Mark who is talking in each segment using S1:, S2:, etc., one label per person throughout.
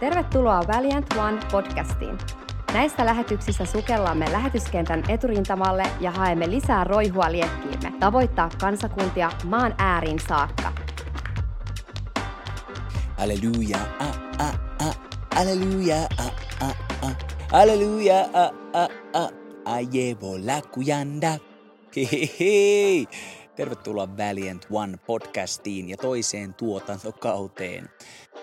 S1: Tervetuloa Valiant One podcastiin. Näissä lähetyksissä sukellamme lähetyskentän eturintamalle ja haemme lisää roihua liekkiimme, tavoittaa kansakuntia maan ääriin saakka.
S2: Alleluja, a, a, a, alleluja, a, a, a, alleluja, a, a, a, ajevo lakujanda. Hehehe. Tervetuloa Valiant One podcastiin ja toiseen tuotantokauteen.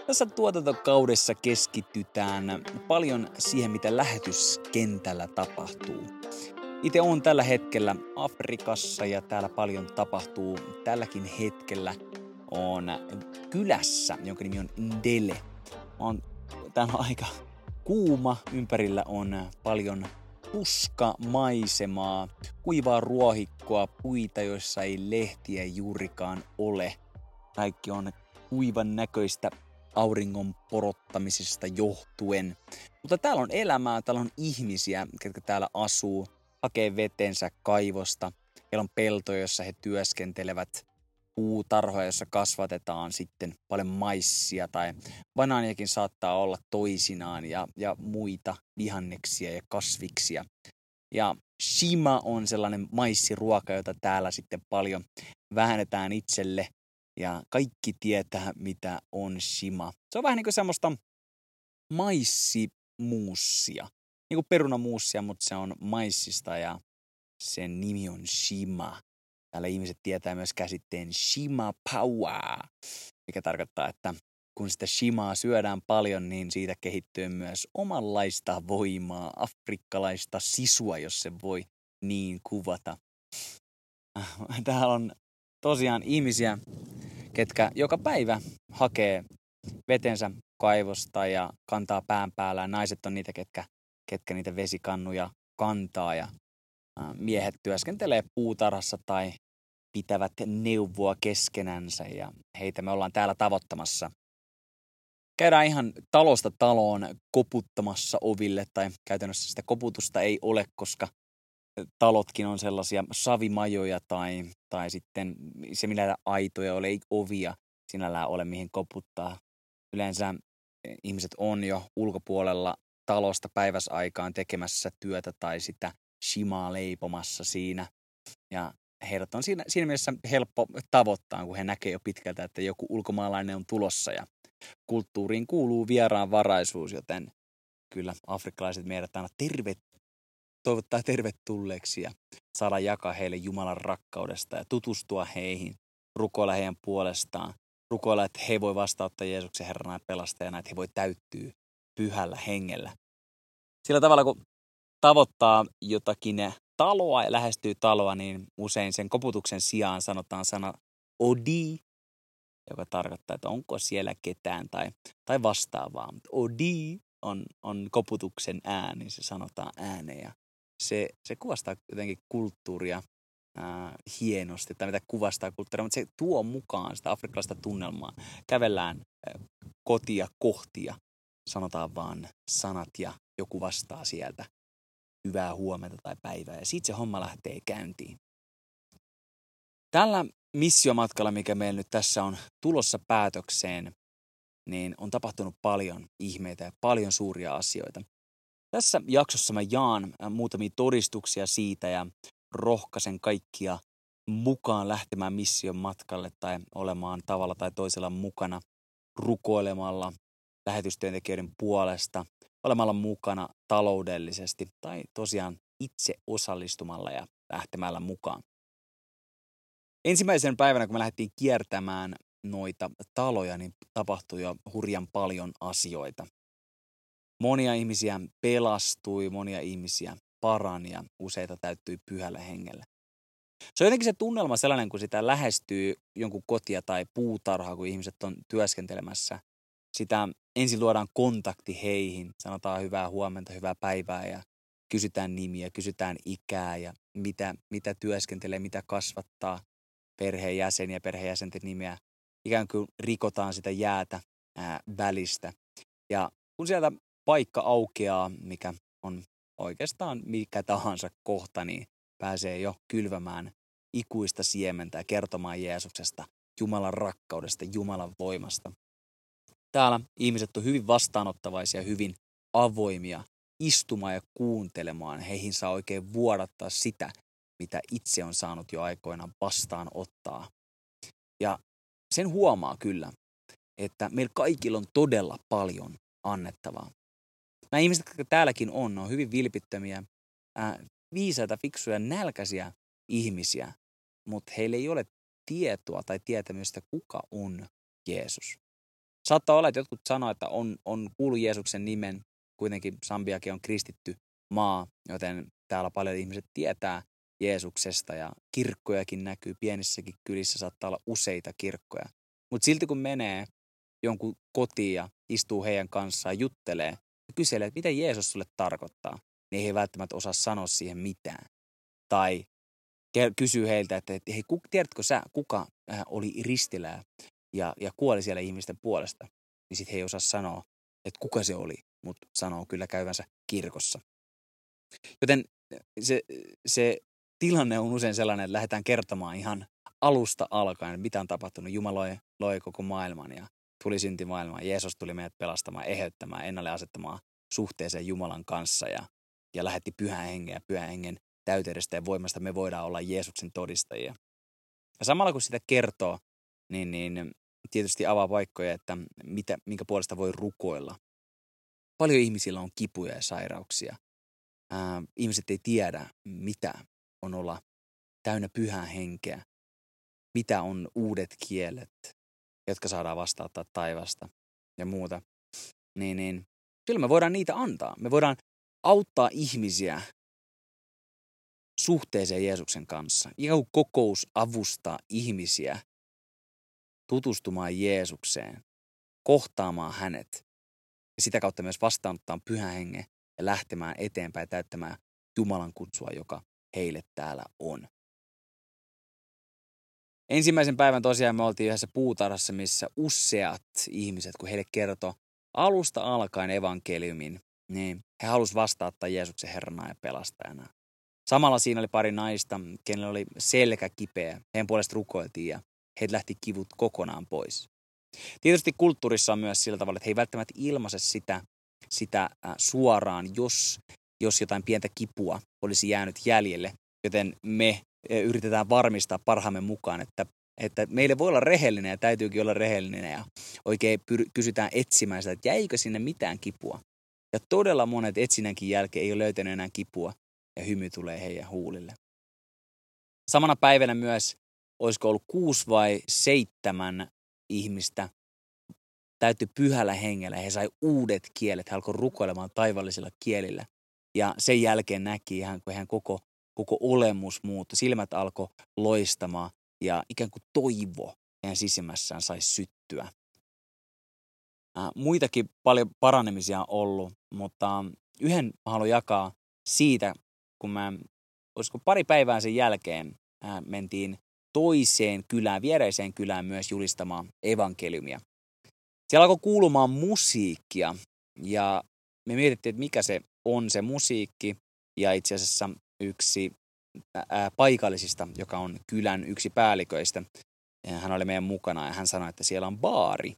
S2: Tässä tuotantokaudessa keskitytään paljon siihen, mitä lähetyskentällä tapahtuu. Itse on tällä hetkellä Afrikassa ja täällä paljon tapahtuu. Tälläkin hetkellä on kylässä, jonka nimi on Ndele. On, täällä on aika kuuma, ympärillä on paljon puska maisemaa, kuivaa ruohikkoa, puita, joissa ei lehtiä juurikaan ole. Kaikki on kuivan näköistä auringon porottamisesta johtuen. Mutta täällä on elämää, täällä on ihmisiä, ketkä täällä asuu, hakee vetensä kaivosta. Heillä on peltoja, jossa he työskentelevät, puutarhoja, jossa kasvatetaan sitten paljon maissia tai banaaniakin saattaa olla toisinaan ja, ja muita vihanneksia ja kasviksia. Ja shima on sellainen maissiruoka, jota täällä sitten paljon vähennetään itselle ja kaikki tietää, mitä on shima. Se on vähän niin kuin semmoista maissimuussia. Niin kuin perunamuussia, mutta se on maissista ja sen nimi on shima. Täällä ihmiset tietää myös käsitteen shima power, mikä tarkoittaa, että kun sitä shimaa syödään paljon, niin siitä kehittyy myös omanlaista voimaa, afrikkalaista sisua, jos se voi niin kuvata. Täällä on tosiaan ihmisiä, ketkä joka päivä hakee vetensä kaivosta ja kantaa pään päällä. Naiset on niitä, ketkä, ketkä niitä vesikannuja kantaa ja miehet työskentelee puutarhassa tai pitävät neuvoa keskenänsä ja heitä me ollaan täällä tavoittamassa. Käydään ihan talosta taloon koputtamassa oville tai käytännössä sitä koputusta ei ole, koska talotkin on sellaisia savimajoja tai, tai sitten se millä aitoja ole, ei ovia sinällään ole mihin koputtaa. Yleensä e, ihmiset on jo ulkopuolella talosta päiväsaikaan tekemässä työtä tai sitä shimaa leipomassa siinä. Ja heidät on siinä, siinä mielessä helppo tavoittaa, kun he näkee jo pitkältä, että joku ulkomaalainen on tulossa ja kulttuuriin kuuluu vieraan varaisuus, joten kyllä afrikkalaiset meidät aina tervet, toivottaa tervetulleeksi ja saada jakaa heille Jumalan rakkaudesta ja tutustua heihin, rukoilla heidän puolestaan, rukoilla, että he voi vastauttaa Jeesuksen Herrana ja pelastajana, että he voi täyttyä pyhällä hengellä. Sillä tavalla, kun tavoittaa jotakin taloa ja lähestyy taloa, niin usein sen koputuksen sijaan sanotaan sana odi, joka tarkoittaa, että onko siellä ketään tai, tai vastaavaa. Odi on, on koputuksen ääni, se sanotaan ääneen se, se kuvastaa jotenkin kulttuuria ää, hienosti, tai mitä kuvastaa kulttuuria, mutta se tuo mukaan sitä afrikkalaista tunnelmaa. Kävellään ää, kotia kohtia, sanotaan vaan sanat ja joku vastaa sieltä hyvää huomenta tai päivää, ja siitä se homma lähtee käyntiin. Tällä missiomatkalla, mikä meillä nyt tässä on tulossa päätökseen, niin on tapahtunut paljon ihmeitä ja paljon suuria asioita. Tässä jaksossa mä jaan äh, muutamia todistuksia siitä ja rohkaisen kaikkia mukaan lähtemään mission matkalle tai olemaan tavalla tai toisella mukana rukoilemalla lähetystyöntekijöiden puolesta, olemalla mukana taloudellisesti tai tosiaan itse osallistumalla ja lähtemällä mukaan. Ensimmäisen päivänä, kun me lähdettiin kiertämään noita taloja, niin tapahtui jo hurjan paljon asioita. Monia ihmisiä pelastui, monia ihmisiä parani ja useita täyttyi pyhällä hengellä. Se on jotenkin se tunnelma sellainen, kun sitä lähestyy jonkun kotia tai puutarhaa, kun ihmiset on työskentelemässä. Sitä ensin luodaan kontakti heihin, sanotaan hyvää huomenta, hyvää päivää ja kysytään nimiä, kysytään ikää ja mitä, mitä työskentelee, mitä kasvattaa perheenjäseniä, perheenjäsenten nimeä. Ikään kuin rikotaan sitä jäätä ää, välistä. Ja kun sieltä paikka aukeaa, mikä on oikeastaan mikä tahansa kohta, niin pääsee jo kylvämään ikuista siementä ja kertomaan Jeesuksesta, Jumalan rakkaudesta, Jumalan voimasta. täällä ihmiset on hyvin vastaanottavaisia, hyvin avoimia istumaan ja kuuntelemaan. Heihin saa oikein vuodattaa sitä, mitä itse on saanut jo aikoinaan vastaanottaa. Ja sen huomaa kyllä, että meillä kaikilla on todella paljon annettavaa. Nämä ihmiset, jotka täälläkin on, on hyvin vilpittömiä, ää, viisaita, fiksuja, nälkäisiä ihmisiä, mutta heillä ei ole tietoa tai tietämystä, kuka on Jeesus. Saattaa olla, että jotkut sanoo, että on, on kuullut Jeesuksen nimen, kuitenkin Sambiakin on kristitty maa, joten täällä paljon ihmiset tietää Jeesuksesta ja kirkkojakin näkyy, pienissäkin kylissä saattaa olla useita kirkkoja. Mutta silti kun menee jonkun kotiin ja istuu heidän kanssaan, juttelee kyselee, että mitä Jeesus sulle tarkoittaa, niin he ei välttämättä osaa sanoa siihen mitään. Tai kysyy heiltä, että hei, tiedätkö sä, kuka äh, oli ristillä ja, ja kuoli siellä ihmisten puolesta? Niin sitten he ei osaa sanoa, että kuka se oli, mutta sanoo kyllä käyvänsä kirkossa. Joten se, se tilanne on usein sellainen, että lähdetään kertomaan ihan alusta alkaen, mitä on tapahtunut. Jumala loi, loi koko maailman ja tuli synti maailmaan. Jeesus tuli meidät pelastamaan, eheyttämään, ennalle asettamaan suhteeseen Jumalan kanssa ja, ja lähetti pyhän hengen ja pyhän hengen täyteydestä ja voimasta me voidaan olla Jeesuksen todistajia. Ja samalla kun sitä kertoo, niin, niin tietysti avaa paikkoja, että mitä, minkä puolesta voi rukoilla. Paljon ihmisillä on kipuja ja sairauksia. Ää, ihmiset ei tiedä, mitä on olla täynnä pyhää henkeä, mitä on uudet kielet, jotka saadaan vastauttaa taivasta ja muuta. Niin, niin kyllä me voidaan niitä antaa. Me voidaan auttaa ihmisiä suhteeseen Jeesuksen kanssa. Ikään kokous avustaa ihmisiä tutustumaan Jeesukseen, kohtaamaan hänet ja sitä kautta myös vastaanottaa pyhän hengen ja lähtemään eteenpäin täyttämään Jumalan kutsua, joka heille täällä on. Ensimmäisen päivän tosiaan me oltiin yhdessä puutarhassa, missä useat ihmiset, kun heille kertoi alusta alkaen evankeliumin, niin he halusivat vastaattaa Jeesuksen Herrana ja pelastajana. Samalla siinä oli pari naista, kenellä oli selkä kipeä. Heidän puolesta rukoiltiin ja heitä lähti kivut kokonaan pois. Tietysti kulttuurissa on myös sillä tavalla, että he ei välttämättä ilmaise sitä, sitä suoraan, jos, jos jotain pientä kipua olisi jäänyt jäljelle. Joten me yritetään varmistaa parhaamme mukaan, että, että meille voi olla rehellinen ja täytyykin olla rehellinen ja oikein pyr- kysytään etsimään sitä, että jäikö sinne mitään kipua. Ja todella monet etsinnänkin jälkeen ei ole löytänyt enää kipua ja hymy tulee heidän huulille. Samana päivänä myös, olisiko ollut kuusi vai seitsemän ihmistä, täytyy pyhällä hengellä. He sai uudet kielet, he alkoi rukoilemaan taivallisilla kielillä. Ja sen jälkeen näki ihan, kun hän koko, koko olemus muuttui. Silmät alkoi loistamaan ja ikään kuin toivo heidän sisimmässään sai syttyä. muitakin paljon paranemisia on ollut, mutta yhden haluan jakaa siitä, kun mä, olisiko pari päivää sen jälkeen, mentiin toiseen kylään, viereiseen kylään myös julistamaan evankeliumia. Siellä alkoi kuulumaan musiikkia ja me mietittiin, että mikä se on se musiikki. Ja itse asiassa yksi ää, paikallisista, joka on kylän yksi päälliköistä, hän oli meidän mukana ja hän sanoi, että siellä on baari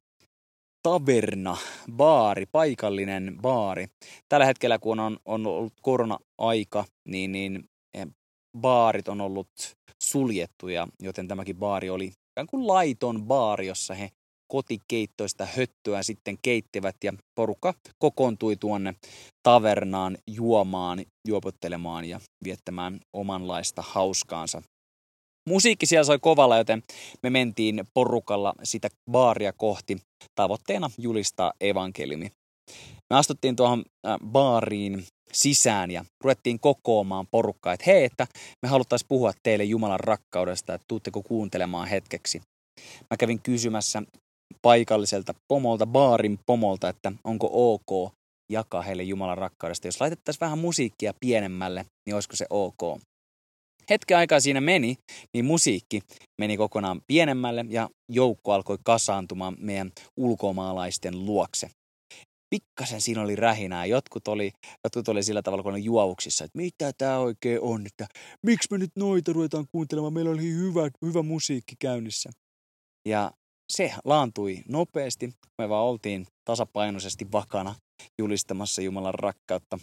S2: taverna, baari, paikallinen baari. Tällä hetkellä, kun on, on ollut korona-aika, niin, niin eh, baarit on ollut suljettuja, joten tämäkin baari oli ikään kuin laiton baari, jossa he kotikeittoista höttöä sitten keittivät ja porukka kokoontui tuonne tavernaan juomaan, juopottelemaan ja viettämään omanlaista hauskaansa Musiikki siellä soi kovalla, joten me mentiin porukalla sitä baaria kohti tavoitteena julistaa evankeliumi. Me astuttiin tuohon äh, baariin sisään ja ruvettiin kokoamaan porukkaa, että hei, että me haluttaisiin puhua teille Jumalan rakkaudesta, että tuutteko kuuntelemaan hetkeksi. Mä kävin kysymässä paikalliselta pomolta, baarin pomolta, että onko ok jakaa heille Jumalan rakkaudesta. Jos laitettaisiin vähän musiikkia pienemmälle, niin olisiko se ok? hetken aikaa siinä meni, niin musiikki meni kokonaan pienemmälle ja joukko alkoi kasaantumaan meidän ulkomaalaisten luokse. Pikkasen siinä oli rähinää. Jotkut oli, jotkut oli sillä tavalla, kun oli juovuksissa, että mitä tämä oikein on, että miksi me nyt noita ruvetaan kuuntelemaan, meillä oli hyvä, hyvä musiikki käynnissä. Ja se laantui nopeasti. Me vaan oltiin tasapainoisesti vakana julistamassa Jumalan rakkautta,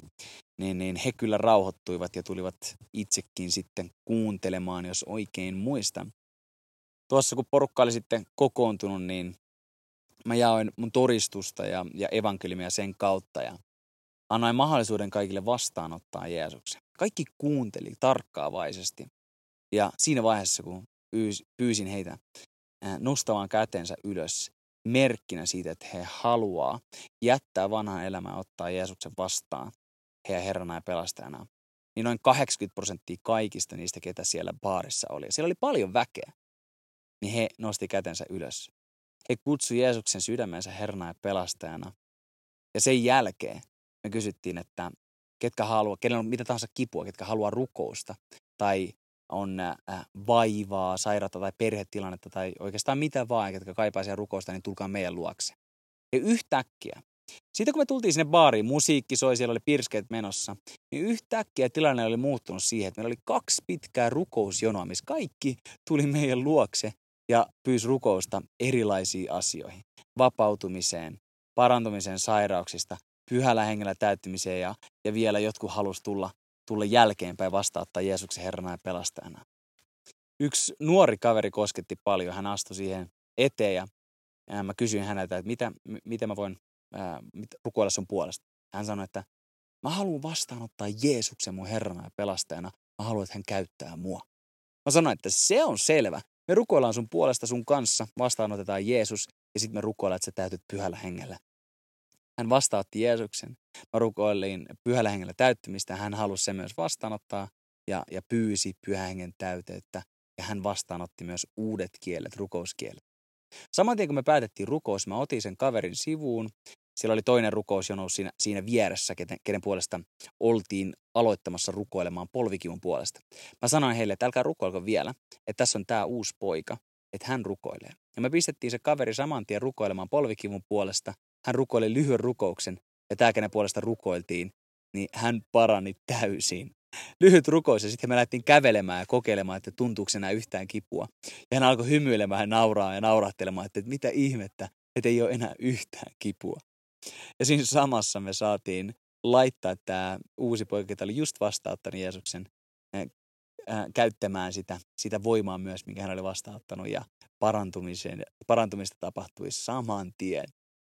S2: niin, niin he kyllä rauhoittuivat ja tulivat itsekin sitten kuuntelemaan, jos oikein muistan. Tuossa kun porukka oli sitten kokoontunut, niin mä jaoin mun todistusta ja, ja evankeliumia sen kautta ja annoin mahdollisuuden kaikille vastaanottaa Jeesuksen. Kaikki kuunteli tarkkaavaisesti. Ja siinä vaiheessa, kun pyysin heitä nostamaan kätensä ylös merkkinä siitä, että he haluaa jättää vanhaa elämää ottaa Jeesuksen vastaan heidän Herrana ja pelastajana, niin noin 80 prosenttia kaikista niistä, ketä siellä baarissa oli, siellä oli paljon väkeä, niin he nosti kätensä ylös. He kutsui Jeesuksen sydämensä Herrana ja pelastajana. Ja sen jälkeen me kysyttiin, että ketkä haluaa, kenellä on mitä tahansa kipua, ketkä haluaa rukousta tai on äh, vaivaa, sairautta tai perhetilannetta tai oikeastaan mitä vaan, ketkä kaipaa siellä rukousta, niin tulkaa meidän luokse. Ja yhtäkkiä, siitä kun me tultiin sinne baariin, musiikki soi, siellä oli pirskeet menossa, niin yhtäkkiä tilanne oli muuttunut siihen, että meillä oli kaksi pitkää rukousjonoa, missä kaikki tuli meidän luokse ja pyysi rukousta erilaisiin asioihin. Vapautumiseen, parantumiseen sairauksista, pyhällä hengellä täyttymiseen ja, ja vielä jotkut halusi tulla, tulla jälkeenpäin vastauttaa Jeesuksen Herrana ja pelastajana. Yksi nuori kaveri kosketti paljon. Hän astui siihen eteen ja, mä kysyin häneltä, että mitä, miten mä voin ää, rukoilla sun puolesta. Hän sanoi, että mä haluan vastaanottaa Jeesuksen mun Herrana ja pelastajana. Mä haluan, että hän käyttää mua. Mä sanoin, että se on selvä. Me rukoillaan sun puolesta sun kanssa, vastaanotetaan Jeesus ja sitten me rukoillaan, että sä täytyt pyhällä hengellä. Hän vastaanotti Jeesuksen. Mä rukoilin pyhällä hengellä täyttymistä. Hän halusi sen myös vastaanottaa ja, ja pyysi pyhän hengen täyteyttä. Ja hän vastaanotti myös uudet kielet, rukouskielet. Saman tien kun me päätettiin rukous, mä otin sen kaverin sivuun. Siellä oli toinen rukousjono siinä, siinä vieressä, kenen, kenen puolesta oltiin aloittamassa rukoilemaan polvikivun puolesta. Mä sanoin heille, että älkää rukoilko vielä, että tässä on tämä uusi poika, että hän rukoilee. Ja me pistettiin se kaveri saman tien rukoilemaan polvikivun puolesta hän rukoili lyhyen rukouksen ja tämä, kenen puolesta rukoiltiin, niin hän parani täysin. Lyhyt rukous ja sitten me lähdettiin kävelemään ja kokeilemaan, että tuntuuko enää yhtään kipua. Ja hän alkoi hymyilemään ja nauraa ja naurahtelemaan, että mitä ihmettä, että ei ole enää yhtään kipua. Ja siinä samassa me saatiin laittaa tämä uusi poika, joka oli just vastaanottanut Jeesuksen, käyttämään sitä, sitä voimaa myös, minkä hän oli vastaanottanut ja parantumista tapahtui saman tien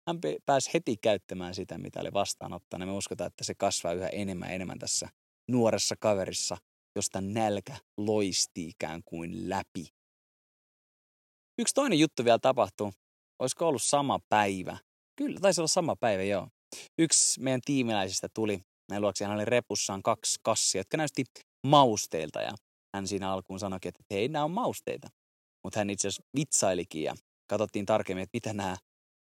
S2: hän pääsi heti käyttämään sitä, mitä oli vastaanottanut. Me uskotaan, että se kasvaa yhä enemmän ja enemmän tässä nuoressa kaverissa, josta nälkä loisti ikään kuin läpi. Yksi toinen juttu vielä tapahtui. Olisiko ollut sama päivä? Kyllä, taisi olla sama päivä, joo. Yksi meidän tiimiläisistä tuli meidän luokse. Hän oli repussaan kaksi kassia, jotka näytti mausteilta. Ja hän siinä alkuun sanoi, että hei, nämä on mausteita. Mutta hän itse asiassa vitsailikin ja katsottiin tarkemmin, että mitä nämä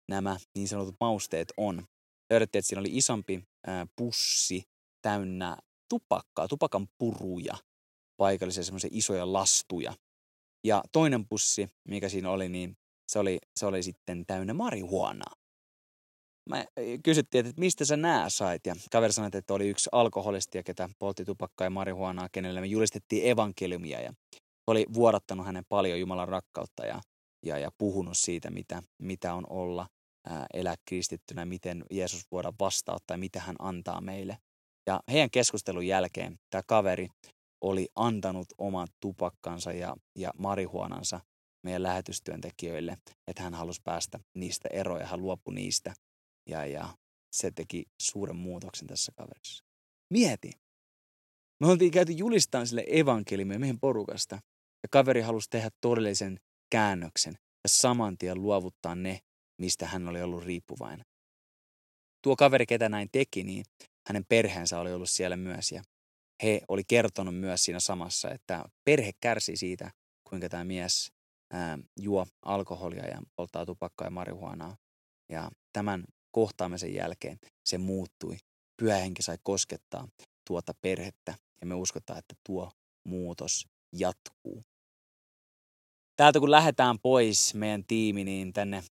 S2: nämä niin sanotut mausteet on. Löydettiin, että siinä oli isompi ää, pussi täynnä tupakkaa, tupakan puruja, paikallisia semmoisia isoja lastuja. Ja toinen pussi, mikä siinä oli, niin se oli, se oli sitten täynnä marihuonaa. Mä kysyttiin, että mistä sä nää sait, ja kaveri sanoi, että oli yksi alkoholisti, ketä poltti tupakkaa ja marihuonaa, kenelle me julistettiin evankeliumia, ja oli vuodattanut hänen paljon Jumalan rakkautta ja, ja, ja puhunut siitä, mitä, mitä on olla elää kristittynä, miten Jeesus voidaan vastauttaa ja mitä hän antaa meille. Ja heidän keskustelun jälkeen tämä kaveri oli antanut oman tupakkansa ja, ja marihuonansa meidän lähetystyöntekijöille, että hän halusi päästä niistä eroon ja hän luopui niistä. Ja, ja se teki suuren muutoksen tässä kaverissa. Mieti. Me oltiin käyty julistamaan sille evankeliumia meidän porukasta. Ja kaveri halusi tehdä todellisen käännöksen ja saman tien luovuttaa ne, mistä hän oli ollut riippuvainen. Tuo kaveri, ketä näin teki, niin hänen perheensä oli ollut siellä myös ja he oli kertonut myös siinä samassa, että perhe kärsi siitä, kuinka tämä mies ää, juo alkoholia ja polttaa tupakkaa ja marihuonaa. Ja tämän kohtaamisen jälkeen se muuttui. Pyhähenki sai koskettaa tuota perhettä ja me uskotaan, että tuo muutos jatkuu. Täältä kun lähdetään pois meidän tiimi, niin tänne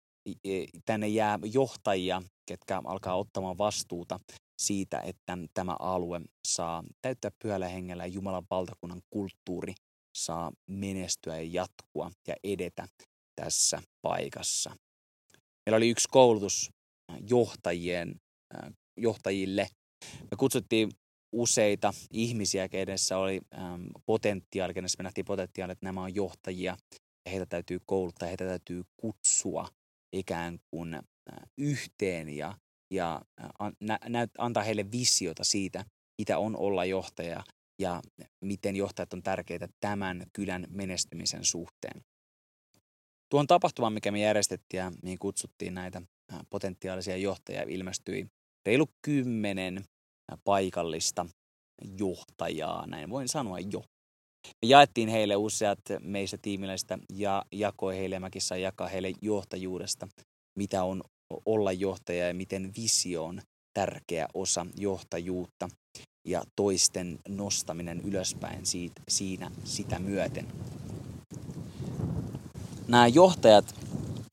S2: tänne jää johtajia, ketkä alkaa ottamaan vastuuta siitä, että tämä alue saa täyttää pyhällä hengellä Jumalan valtakunnan kulttuuri saa menestyä ja jatkua ja edetä. tässä paikassa. Meillä oli yksi koulutus johtajien, johtajille. Me kutsuttiin useita ihmisiä, keidessä oli potentiaali, kenessä me nähtiin potentiaali, että nämä on johtajia heitä täytyy kouluttaa, heitä täytyy kutsua ikään kuin äh, yhteen ja, ja an, nä, antaa heille visiota siitä, mitä on olla johtaja ja miten johtajat on tärkeitä tämän kylän menestymisen suhteen. Tuon tapahtuman, mikä me järjestettiin ja mihin kutsuttiin näitä potentiaalisia johtajia, ilmestyi reilu kymmenen paikallista johtajaa, näin voin sanoa jo. Me jaettiin heille useat meistä tiimiläistä ja jakoi heille, mäkin sain jakaa heille johtajuudesta, mitä on olla johtaja ja miten visio on tärkeä osa johtajuutta ja toisten nostaminen ylöspäin siitä, siinä sitä myöten. Nämä johtajat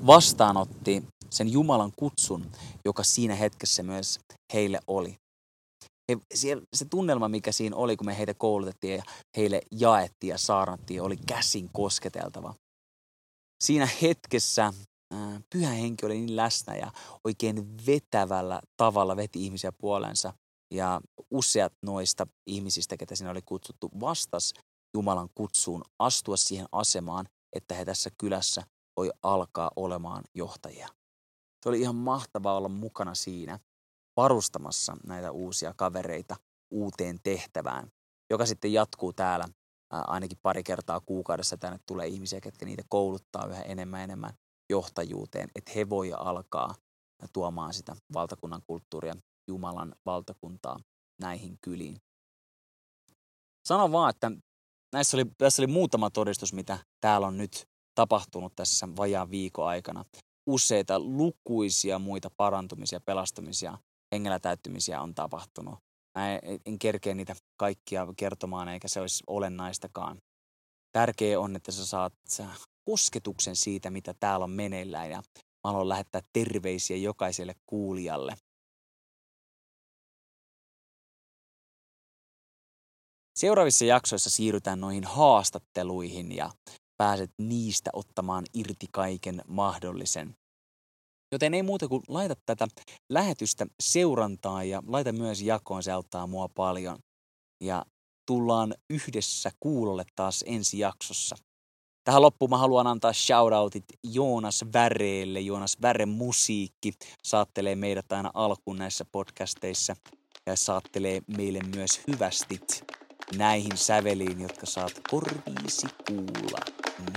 S2: vastaanotti sen Jumalan kutsun, joka siinä hetkessä myös heille oli. He, siellä, se tunnelma, mikä siinä oli, kun me heitä koulutettiin ja heille jaettiin ja saarnattiin, oli käsin kosketeltava. Siinä hetkessä ää, pyhä henki oli niin läsnä ja oikein vetävällä tavalla veti ihmisiä puolensa. Ja useat noista ihmisistä, ketä siinä oli kutsuttu, vastas Jumalan kutsuun astua siihen asemaan, että he tässä kylässä voi alkaa olemaan johtajia. Se oli ihan mahtavaa olla mukana siinä varustamassa näitä uusia kavereita uuteen tehtävään, joka sitten jatkuu täällä ainakin pari kertaa kuukaudessa tänne tulee ihmisiä, ketkä niitä kouluttaa yhä enemmän enemmän johtajuuteen, että he voi alkaa tuomaan sitä valtakunnan kulttuuria, Jumalan valtakuntaa näihin kyliin. Sanon vaan, että näissä oli, tässä oli muutama todistus, mitä täällä on nyt tapahtunut tässä vajaan viikon aikana. Useita lukuisia muita parantumisia, pelastumisia, hengellä täyttymisiä on tapahtunut. Mä en kerkeä niitä kaikkia kertomaan, eikä se olisi olennaistakaan. Tärkeää on, että sä saat kosketuksen siitä, mitä täällä on meneillään, ja mä haluan lähettää terveisiä jokaiselle kuulijalle. Seuraavissa jaksoissa siirrytään noihin haastatteluihin ja pääset niistä ottamaan irti kaiken mahdollisen. Joten ei muuta kuin laita tätä lähetystä seurantaa ja laita myös jakoon, se auttaa mua paljon. Ja tullaan yhdessä kuulolle taas ensi jaksossa. Tähän loppuun mä haluan antaa shoutoutit Joonas Väreelle. Joonas Väre musiikki saattelee meidät aina alkuun näissä podcasteissa ja saattelee meille myös hyvästit näihin säveliin, jotka saat korviisi kuulla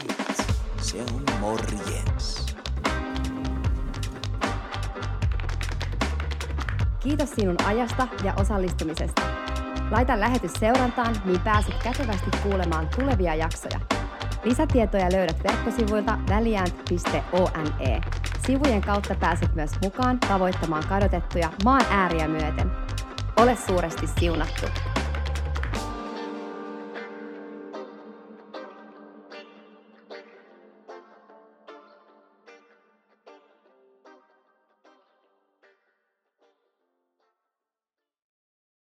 S2: nyt. Se on morjens.
S1: Kiitos sinun ajasta ja osallistumisesta. Laita lähetys seurantaan, niin pääset kätevästi kuulemaan tulevia jaksoja. Lisätietoja löydät verkkosivuilta väliäänt.one. Sivujen kautta pääset myös mukaan tavoittamaan kadotettuja maan ääriä myöten. Ole suuresti siunattu!